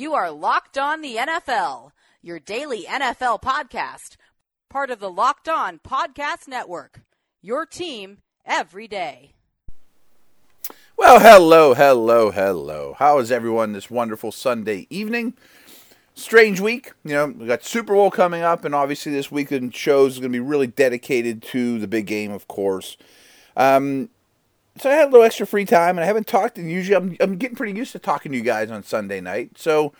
You are Locked On the NFL, your daily NFL podcast, part of the Locked On Podcast Network. Your team every day. Well, hello, hello, hello. How is everyone this wonderful Sunday evening? Strange week. You know, we got Super Bowl coming up, and obviously this weekend shows is going to be really dedicated to the big game, of course. Um, so I had a little extra free time, and I haven't talked. And usually, I'm I'm getting pretty used to talking to you guys on Sunday night. So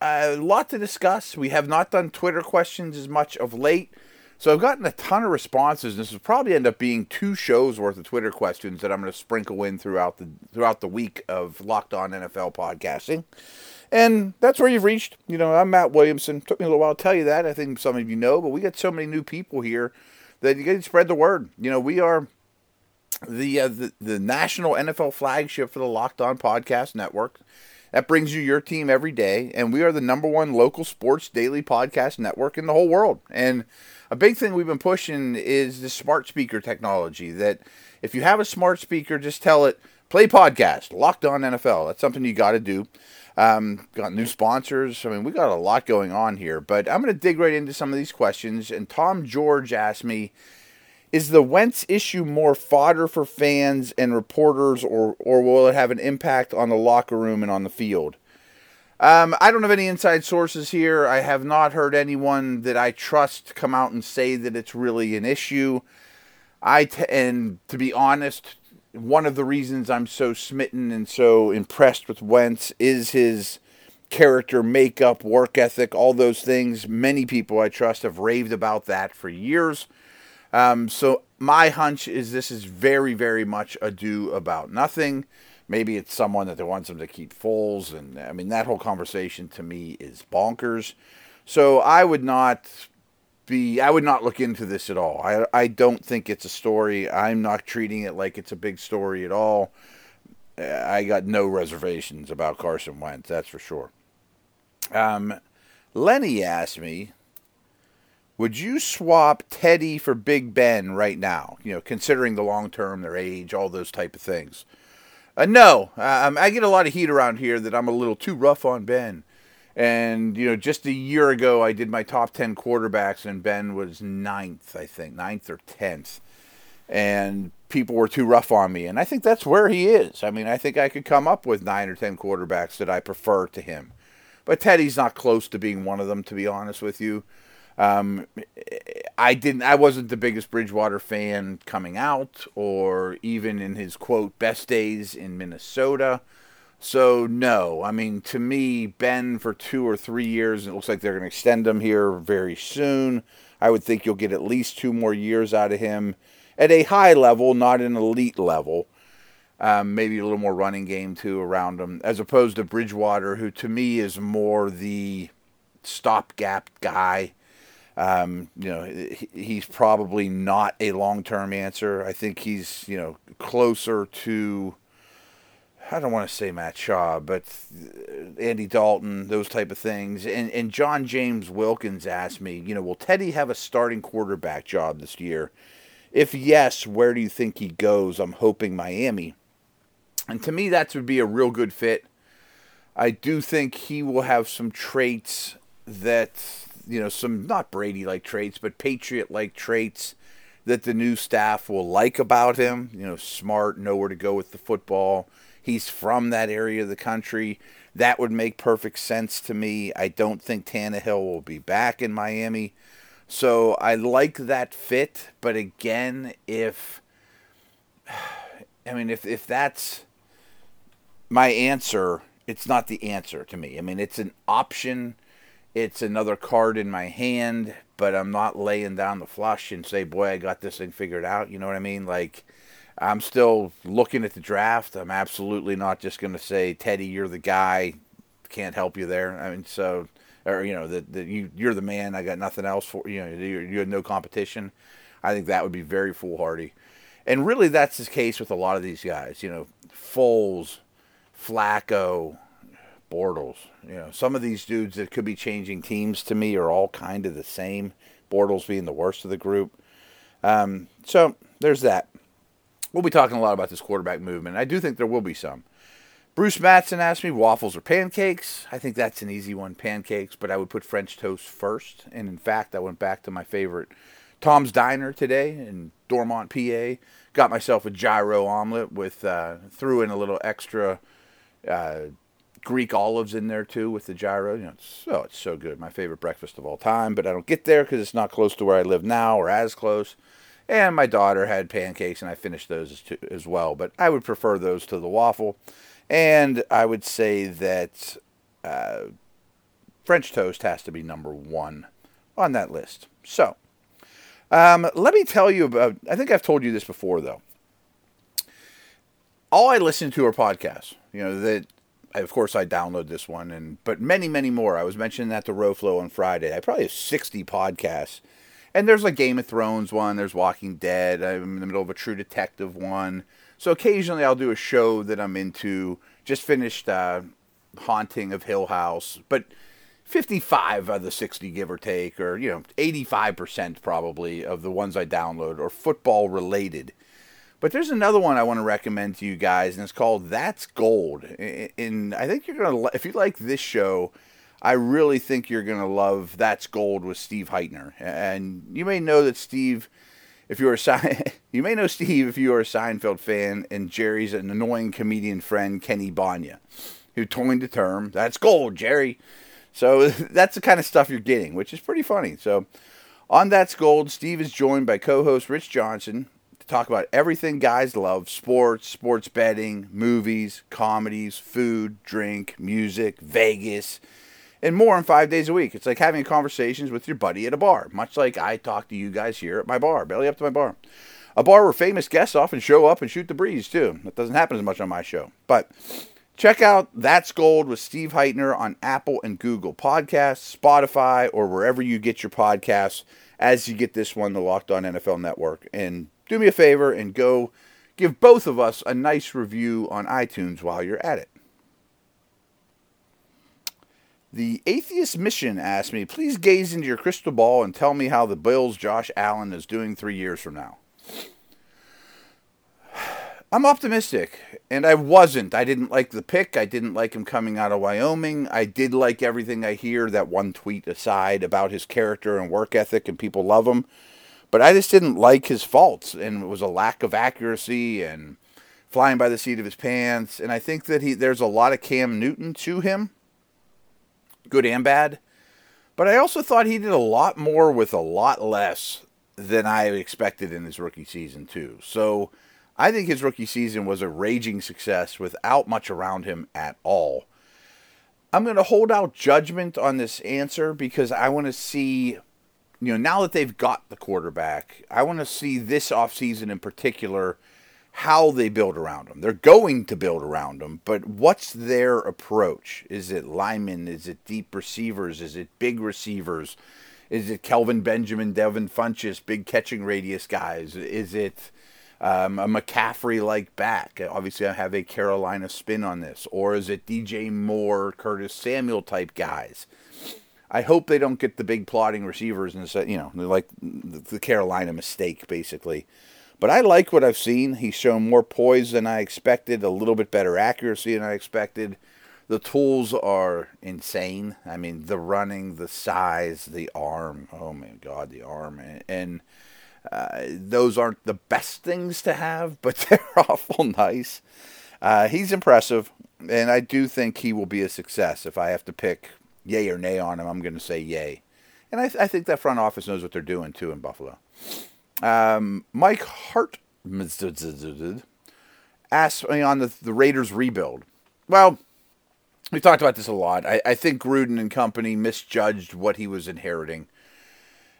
uh, a lot to discuss. We have not done Twitter questions as much of late. So I've gotten a ton of responses. This will probably end up being two shows worth of Twitter questions that I'm going to sprinkle in throughout the throughout the week of Locked On NFL podcasting. And that's where you've reached. You know, I'm Matt Williamson. Took me a little while to tell you that. I think some of you know, but we got so many new people here that you got to spread the word. You know, we are the, uh, the the national NFL flagship for the Locked On Podcast Network. That brings you your team every day, and we are the number one local sports daily podcast network in the whole world. And a big thing we've been pushing is the smart speaker technology. That if you have a smart speaker, just tell it play podcast, Locked On NFL. That's something you got to do. Um, got new sponsors. I mean, we got a lot going on here, but I'm going to dig right into some of these questions. And Tom George asked me, is the Wentz issue more fodder for fans and reporters, or, or will it have an impact on the locker room and on the field? Um, I don't have any inside sources here. I have not heard anyone that I trust come out and say that it's really an issue. I t- and to be honest, one of the reasons I'm so smitten and so impressed with Wentz is his character, makeup, work ethic, all those things. Many people I trust have raved about that for years. Um, so my hunch is this is very, very much ado about nothing. Maybe it's someone that they want them to keep Foles, and I mean that whole conversation to me is bonkers. So I would not be I would not look into this at all. I I don't think it's a story. I'm not treating it like it's a big story at all. I got no reservations about Carson Wentz, that's for sure. Um, Lenny asked me, would you swap Teddy for Big Ben right now? You know, considering the long term, their age, all those type of things. Uh, no, I get a lot of heat around here that I'm a little too rough on Ben. And, you know, just a year ago, I did my top 10 quarterbacks, and Ben was ninth, I think, ninth or 10th. And people were too rough on me. And I think that's where he is. I mean, I think I could come up with nine or 10 quarterbacks that I prefer to him. But Teddy's not close to being one of them, to be honest with you. Um, I didn't. I wasn't the biggest Bridgewater fan coming out, or even in his quote best days in Minnesota. So no, I mean to me, Ben for two or three years. It looks like they're going to extend him here very soon. I would think you'll get at least two more years out of him at a high level, not an elite level. Um, maybe a little more running game too around him, as opposed to Bridgewater, who to me is more the stopgap guy. Um, you know, he, he's probably not a long-term answer. I think he's you know closer to I don't want to say Matt Schaub, but Andy Dalton, those type of things. And and John James Wilkins asked me, you know, will Teddy have a starting quarterback job this year? If yes, where do you think he goes? I'm hoping Miami. And to me, that would be a real good fit. I do think he will have some traits that, you know, some not Brady like traits, but Patriot like traits that the new staff will like about him. You know, smart, know where to go with the football He's from that area of the country. That would make perfect sense to me. I don't think Tannehill will be back in Miami. So I like that fit. But again, if I mean if if that's my answer, it's not the answer to me. I mean it's an option. It's another card in my hand, but I'm not laying down the flush and say, "Boy, I got this thing figured out." You know what I mean? Like I'm still looking at the draft. I'm absolutely not just going to say, Teddy, you're the guy. Can't help you there. I mean, so, or, you know, that you, you're the man. I got nothing else for you. know, you have no competition. I think that would be very foolhardy. And really, that's the case with a lot of these guys. You know, Foles, Flacco, Bortles. You know, some of these dudes that could be changing teams to me are all kind of the same. Bortles being the worst of the group. Um, so there's that we'll be talking a lot about this quarterback movement. I do think there will be some. Bruce Matson asked me waffles or pancakes. I think that's an easy one, pancakes, but I would put French toast first. And in fact, I went back to my favorite Tom's Diner today in Dormont, PA. Got myself a gyro omelet with uh, threw in a little extra uh, Greek olives in there too with the gyro. You know, it's, oh, it's so good. My favorite breakfast of all time. But I don't get there because it's not close to where I live now or as close. And my daughter had pancakes, and I finished those as, too, as well. But I would prefer those to the waffle. And I would say that uh, French toast has to be number one on that list. So, um, let me tell you about. I think I've told you this before, though. All I listen to are podcasts. You know that. Of course, I download this one, and but many, many more. I was mentioning that to Roflo on Friday. I probably have sixty podcasts, and there's like Game of Thrones one. There's Walking Dead. I'm in the middle of a True Detective one. So occasionally I'll do a show that I'm into. Just finished uh, Haunting of Hill House, but 55 of the 60 give or take or you know 85% probably of the ones i download are football related but there's another one i want to recommend to you guys and it's called that's gold. And i think you're gonna if you like this show i really think you're gonna love that's gold with steve hytner. And you may know that steve if you're a you may know steve if you're a seinfeld fan and jerry's an annoying comedian friend kenny bania who coined the term that's gold jerry. So that's the kind of stuff you're getting, which is pretty funny. So on That's Gold, Steve is joined by co host Rich Johnson to talk about everything guys love sports, sports betting, movies, comedies, food, drink, music, Vegas, and more in five days a week. It's like having conversations with your buddy at a bar, much like I talk to you guys here at my bar, belly up to my bar. A bar where famous guests often show up and shoot the breeze, too. That doesn't happen as much on my show. But Check out That's Gold with Steve Hytner on Apple and Google Podcasts, Spotify, or wherever you get your podcasts as you get this one, the Locked On NFL Network. And do me a favor and go give both of us a nice review on iTunes while you're at it. The Atheist Mission asked me, please gaze into your crystal ball and tell me how the Bills' Josh Allen is doing three years from now. I'm optimistic, and I wasn't. I didn't like the pick. I didn't like him coming out of Wyoming. I did like everything I hear, that one tweet aside, about his character and work ethic, and people love him. But I just didn't like his faults, and it was a lack of accuracy and flying by the seat of his pants. And I think that he there's a lot of Cam Newton to him, good and bad. But I also thought he did a lot more with a lot less than I expected in his rookie season too. So I think his rookie season was a raging success without much around him at all. I'm going to hold out judgment on this answer because I want to see, you know, now that they've got the quarterback, I want to see this offseason in particular how they build around him. They're going to build around him, but what's their approach? Is it linemen? Is it deep receivers? Is it big receivers? Is it Kelvin Benjamin, Devin Funchess, big catching radius guys? Is it um, a McCaffrey like back? Obviously, I have a Carolina spin on this. Or is it DJ Moore, Curtis Samuel type guys? I hope they don't get the big plotting receivers and say you know, like the Carolina mistake basically. But I like what I've seen. He's shown more poise than I expected, a little bit better accuracy than I expected. The tools are insane. I mean, the running, the size, the arm. Oh my God, the arm, and, and uh, those aren't the best things to have, but they're awful nice. Uh, he's impressive, and I do think he will be a success. If I have to pick yay or nay on him, I'm going to say yay. And I, th- I, think that front office knows what they're doing too in Buffalo. Um, Mike Hart asked me on the, the Raiders rebuild. Well, we talked about this a lot. I, I think Gruden and company misjudged what he was inheriting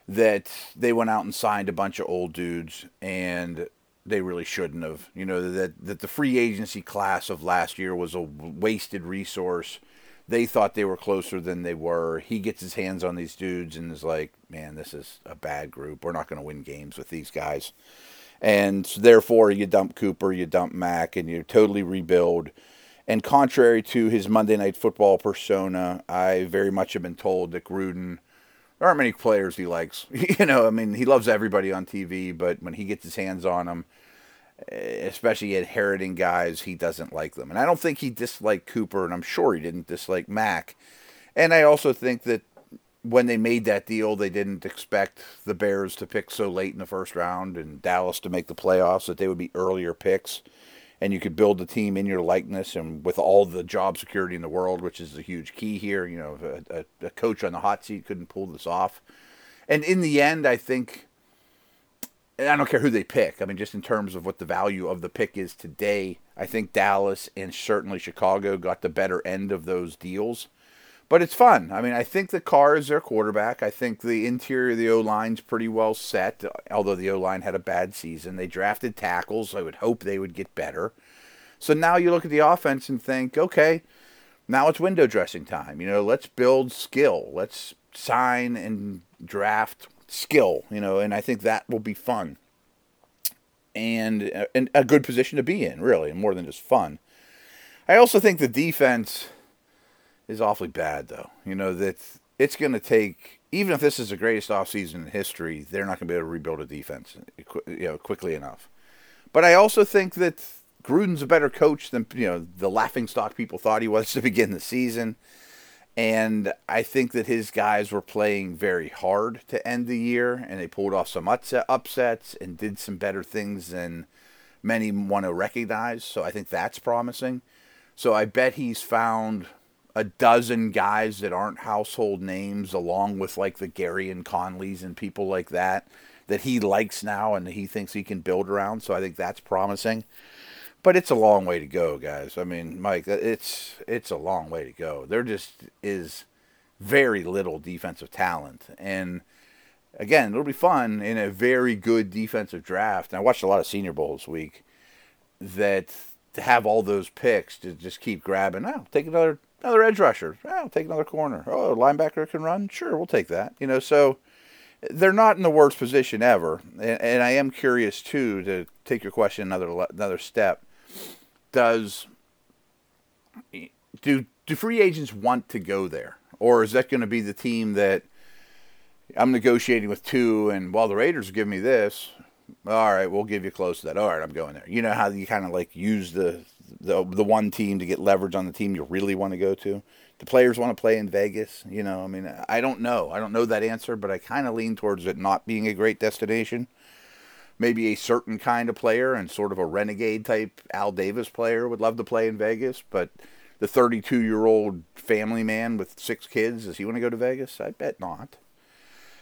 that they went out and signed a bunch of old dudes and they really shouldn't have. You know that that the free agency class of last year was a wasted resource. They thought they were closer than they were. He gets his hands on these dudes and is like, "Man, this is a bad group. We're not going to win games with these guys." And therefore, you dump Cooper, you dump Mack, and you totally rebuild. And contrary to his Monday Night Football persona, I very much have been told that Gruden there aren't many players he likes. you know, I mean, he loves everybody on TV, but when he gets his hands on them, Eh, especially inheriting guys, he doesn't like them. And I don't think he disliked Cooper, and I'm sure he didn't dislike Mack. And I also think that when they made that deal, they didn't expect the Bears to pick so late in the first round and Dallas to make the playoffs, that they would be earlier picks. And you could build the team in your likeness and with all the job security in the world, which is a huge key here. You know, a, a, a coach on the hot seat couldn't pull this off. And in the end, I think I don't care who they pick. I mean, just in terms of what the value of the pick is today, I think Dallas and certainly Chicago got the better end of those deals. But it's fun. I mean, I think the Carr is their quarterback. I think the interior of the O line's pretty well set, although the O line had a bad season. They drafted tackles. I would hope they would get better. So now you look at the offense and think, okay, now it's window dressing time. You know, let's build skill. Let's sign and draft skill, you know, and I think that will be fun and, uh, and a good position to be in, really, more than just fun. I also think the defense is awfully bad, though. You know that it's going to take, even if this is the greatest offseason in history, they're not going to be able to rebuild a defense, you know, quickly enough. But I also think that Gruden's a better coach than you know the laughing stock people thought he was to begin the season. And I think that his guys were playing very hard to end the year, and they pulled off some upsets and did some better things than many want to recognize. So I think that's promising. So I bet he's found a dozen guys that aren't household names, along with like the Gareon Conleys and people like that, that he likes now and he thinks he can build around. So I think that's promising but it's a long way to go, guys. I mean, Mike, it's it's a long way to go. There just is very little defensive talent, and again, it'll be fun in a very good defensive draft. And I watched a lot of Senior Bowl this week. That to have all those picks to just keep grabbing. Oh, take another another edge rusher. Oh, take another corner. Oh, linebacker can run. Sure, we'll take that. You know, so they're not in the worst position ever. And, and I am curious too to take your question another another step does do do free agents want to go there, or is that going to be the team that I'm negotiating with two, and while the Raiders give me this, all right, we'll give you close to that. All right, I'm going there. You know how you kind of like use the the the one team to get leverage on the team you really want to go to. The players want to play in Vegas. You know, I mean, I don't know. I don't know that answer, but I kind of lean towards it not being a great destination maybe a certain kind of player and sort of a renegade type Al Davis player would love to play in Vegas, but the 32 year old family man with six kids, does he want to go to Vegas? I bet not.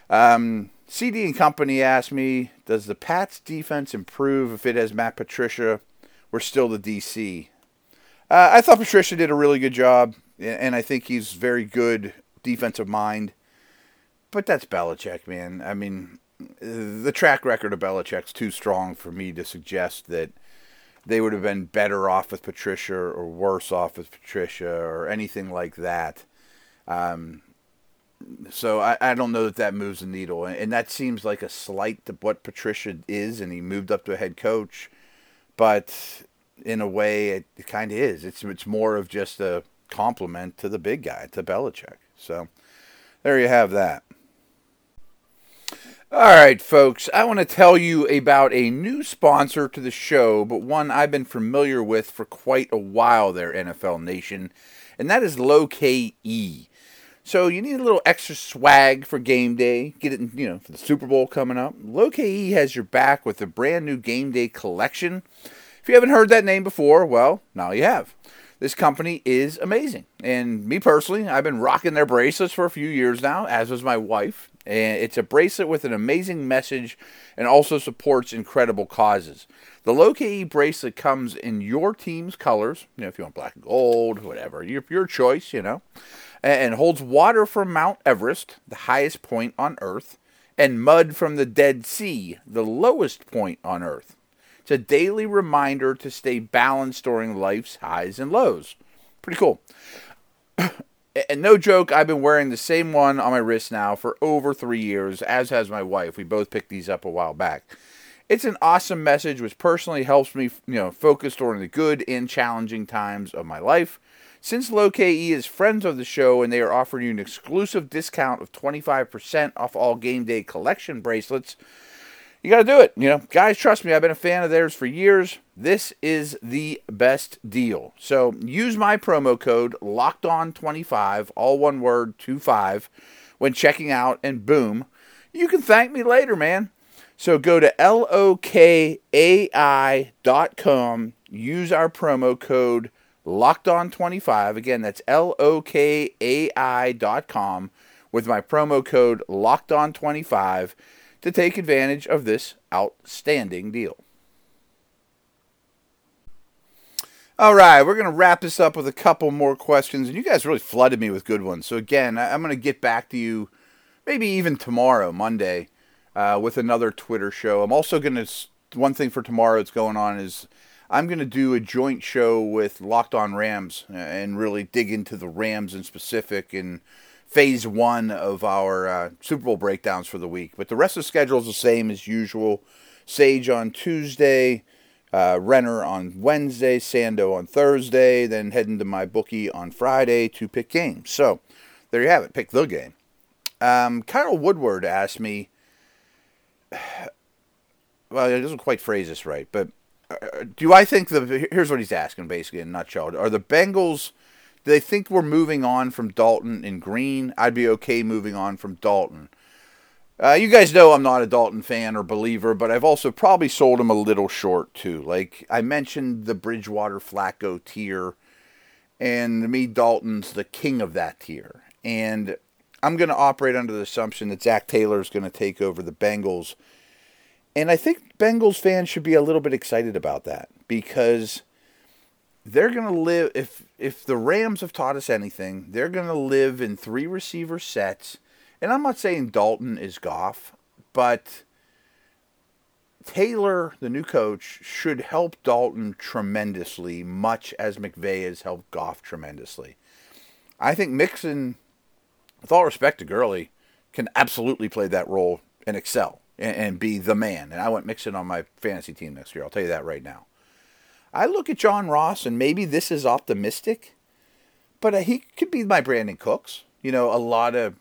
Um, CD and Company asked me, does the Pats defense improve if it has Matt Patricia? We're still the DC. Uh, I thought Patricia did a really good job, and I think he's very good defensive mind. But that's Belichick, man. I mean, the track record of Belichick's too strong for me to suggest that they would have been better off with Patricia or worse off with Patricia or anything like that. Um, so I, I don't know that that moves the needle, and that seems like a slight to what Patricia is, and he moved up to a head coach, but in a way it, it kind of is. It's it's more of just a compliment to the big guy, to Belichick. So there you have that. All right, folks, I want to tell you about a new sponsor to the show, but one I've been familiar with for quite a while there, NFL Nation, and that is Lokai. So you need a little extra swag for game day. Get it, you know, for the Super Bowl coming up. Lokai has your back with a brand new game day collection. If you haven't heard that name before, well, now you have. This company is amazing. And me personally, I've been rocking their bracelets for a few years now, as was my wife. And it's a bracelet with an amazing message and also supports incredible causes. The Lokai bracelet comes in your team's colors, you know, if you want black and gold, whatever, your, your choice, you know, and holds water from Mount Everest, the highest point on Earth, and mud from the Dead Sea, the lowest point on Earth. It's a daily reminder to stay balanced during life's highs and lows. Pretty cool. And no joke, I've been wearing the same one on my wrist now for over three years, as has my wife. We both picked these up a while back. It's an awesome message, which personally helps me, you know, focus during the good and challenging times of my life. Since Lokai is friends of the show and they are offering you an exclusive discount of 25% off all game day collection bracelets, you got to do it. You know, guys, trust me, I've been a fan of theirs for years. This is the best deal. So use my promo code locked on 25, all one word, 25, when checking out, and boom, you can thank me later, man. So go to lokai.com, use our promo code locked on 25. Again, that's lokai.com with my promo code locked on 25 to take advantage of this outstanding deal. All right, we're going to wrap this up with a couple more questions. And you guys really flooded me with good ones. So, again, I'm going to get back to you maybe even tomorrow, Monday, uh, with another Twitter show. I'm also going to, one thing for tomorrow that's going on is I'm going to do a joint show with Locked On Rams uh, and really dig into the Rams in specific and phase one of our uh, Super Bowl breakdowns for the week. But the rest of the schedule is the same as usual. Sage on Tuesday, uh, Renner on Wednesday, Sando on Thursday, then heading to my bookie on Friday to pick games. So there you have it. Pick the game. Um, Kyle Woodward asked me, well, he doesn't quite phrase this right, but uh, do I think the here's what he's asking basically in a nutshell: Are the Bengals they think we're moving on from Dalton and Green? I'd be okay moving on from Dalton. Uh, you guys know I'm not a Dalton fan or believer, but I've also probably sold him a little short too. Like I mentioned, the Bridgewater Flacco tier, and me, Dalton's the king of that tier. And I'm going to operate under the assumption that Zac Taylor is going to take over the Bengals. And I think Bengals fans should be a little bit excited about that because they're going to live if if the Rams have taught us anything, they're going to live in three receiver sets. And I'm not saying Dalton is Goff, but Taylor, the new coach, should help Dalton tremendously, much as McVay has helped Goff tremendously. I think Mixon, with all respect to Gurley, can absolutely play that role and excel and, and be the man. And I want Mixon on my fantasy team next year. I'll tell you that right now. I look at John Ross, and maybe this is optimistic, but uh, he could be my Brandin Cooks. You know, a lot of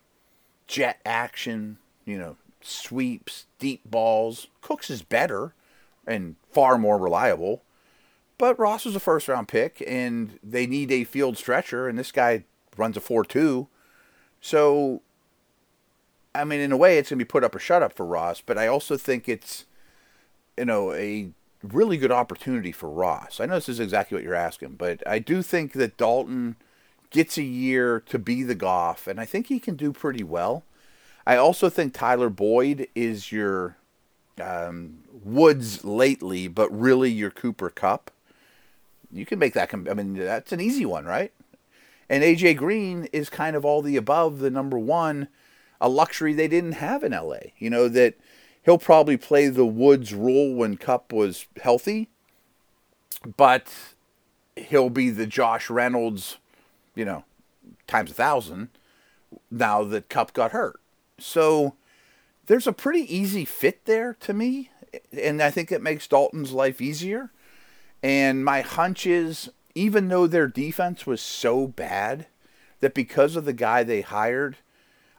jet action, you know, sweeps, deep balls. Cooks is better and far more reliable. But Ross was a first round pick, and they need a field stretcher, and this guy runs a 4 2. So, I mean, in a way, it's going to be put up or shut up for Ross, but I also think it's, you know, a really good opportunity for Ross. I know this is exactly what you're asking, but I do think that Dalton gets a year to be the Goff, and I think he can do pretty well. I also think Tyler Boyd is your um, Woods lately, but really your Cooper Kupp. You can make that. I mean, that's an easy one, right? And AJ Green is kind of all the above, the number one, a luxury they didn't have in LA. You know that he'll probably play the Woods role when Kupp was healthy, but he'll be the Josh Reynolds, you know, times a thousand now that Kupp got hurt. So there's a pretty easy fit there to me, and I think it makes Dalton's life easier. And my hunch is, even though their defense was so bad, that because of the guy they hired,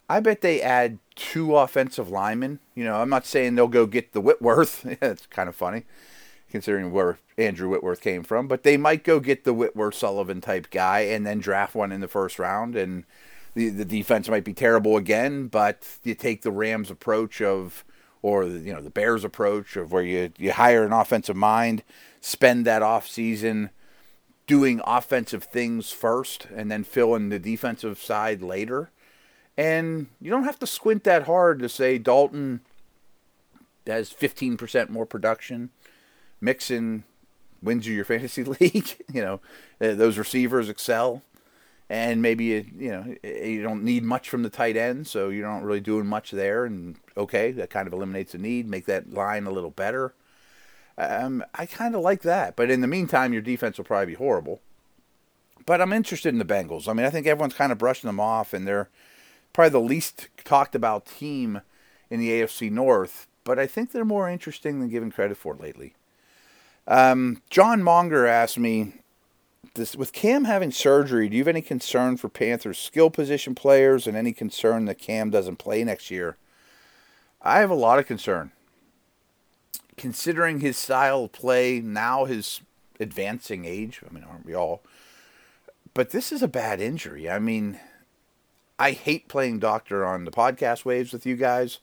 I bet they add two offensive linemen. You know, I'm not saying they'll go get the Whitworth. it's kind of funny considering where Andrew Whitworth came from, but they might go get the Whitworth Sullivan type guy and then draft one in the first round and the the defense might be terrible again, but you take the Rams approach of or you know the Bears approach of where you you hire an offensive mind, spend that off season doing offensive things first and then fill in the defensive side later and you don't have to squint that hard to say Dalton has 15% more production. Mixon wins you your fantasy league. you know, uh, those receivers excel. And maybe you, you know you don't need much from the tight end, so you're not really doing much there. And okay, that kind of eliminates the need, make that line a little better. Um, I kind of like that, but in the meantime, your defense will probably be horrible. But I'm interested in the Bengals. I mean, I think everyone's kind of brushing them off, and they're probably the least talked about team in the AFC North, but I think they're more interesting than given credit for lately. Um, John Monger asked me, this, with Cam having surgery, do you have any concern for Panthers skill position players and any concern that Cam doesn't play next year? I have a lot of concern. considering his style of play, now his advancing age, I mean, aren't we all? But this is a bad injury. I mean, I hate playing doctor on the podcast waves with you guys,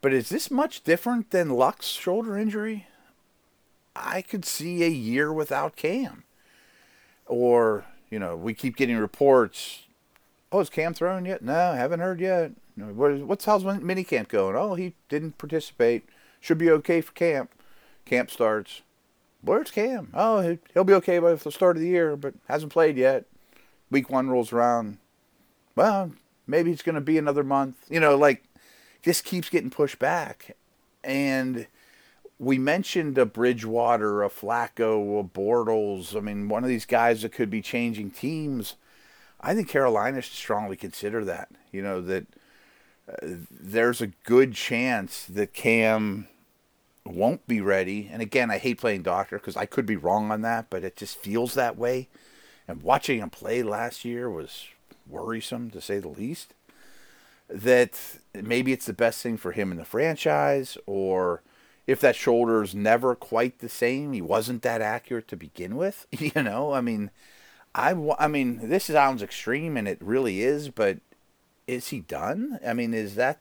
but is this much different than Luck's shoulder injury? I could see a year without Cam. Or, you know, we keep getting reports. Oh, is Cam throwing yet? No, haven't heard yet. What's how's mini camp going? Oh, he didn't participate. Should be okay for camp. Camp starts. Where's Cam? Oh, he'll be okay by the start of the year, but hasn't played yet. Week one rolls around. Well, maybe it's going to be another month. You know, like this keeps getting pushed back, and we mentioned a Bridgewater, a Flacco, a Bortles. I mean, one of these guys that could be changing teams. I think Carolina should strongly consider that. You know that uh, there's a good chance that Cam won't be ready. And again, I hate playing doctor because I could be wrong on that, but it just feels that way. And watching him play last year was worrisome to say the least. That maybe it's the best thing for him in the franchise, or if that shoulder is never quite the same, he wasn't that accurate to begin with. You know, I mean, I, I mean, this sounds extreme, and it really is, but is he done? I mean, is that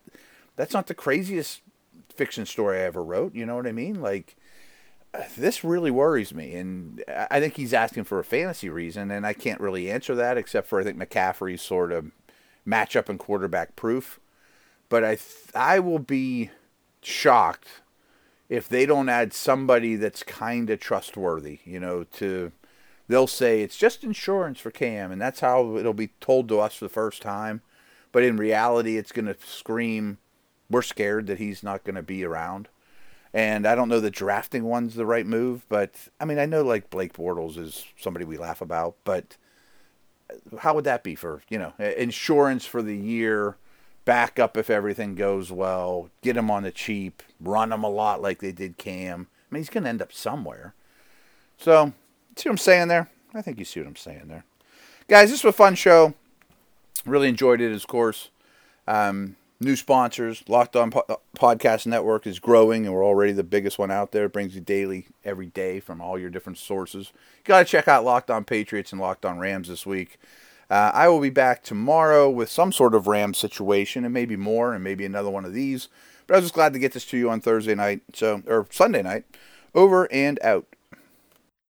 that's not the craziest fiction story I ever wrote? You know what I mean? Like, this really worries me, and I think he's asking for a fantasy reason, and I can't really answer that except for I think McCaffrey's sort of matchup and quarterback proof. But I th- I will be shocked if they don't add somebody that's kind of trustworthy. You know, to they'll say it's just insurance for Cam, and that's how it'll be told to us for the first time. But in reality, it's going to scream, we're scared that he's not going to be around. And I don't know that drafting one's the right move, but I mean, I know like Blake Bortles is somebody we laugh about, but how would that be for, you know, insurance for the year, backup if everything goes well, get him on the cheap, run him a lot like they did Cam. I mean, he's going to end up somewhere. So, see what I'm saying there? I think you see what I'm saying there. Guys, this was a fun show. Really enjoyed it, of course. Um, new sponsors. Locked On po- Podcast Network is growing, and we're already the biggest one out there. It brings you daily, every day from all your different sources. You got to check out Locked On Patriots and Locked On Rams this week. Uh, I will be back tomorrow with some sort of Ram situation, and maybe more, and maybe another one of these. But I was just glad to get this to you on Thursday night, so or Sunday night. Over and out.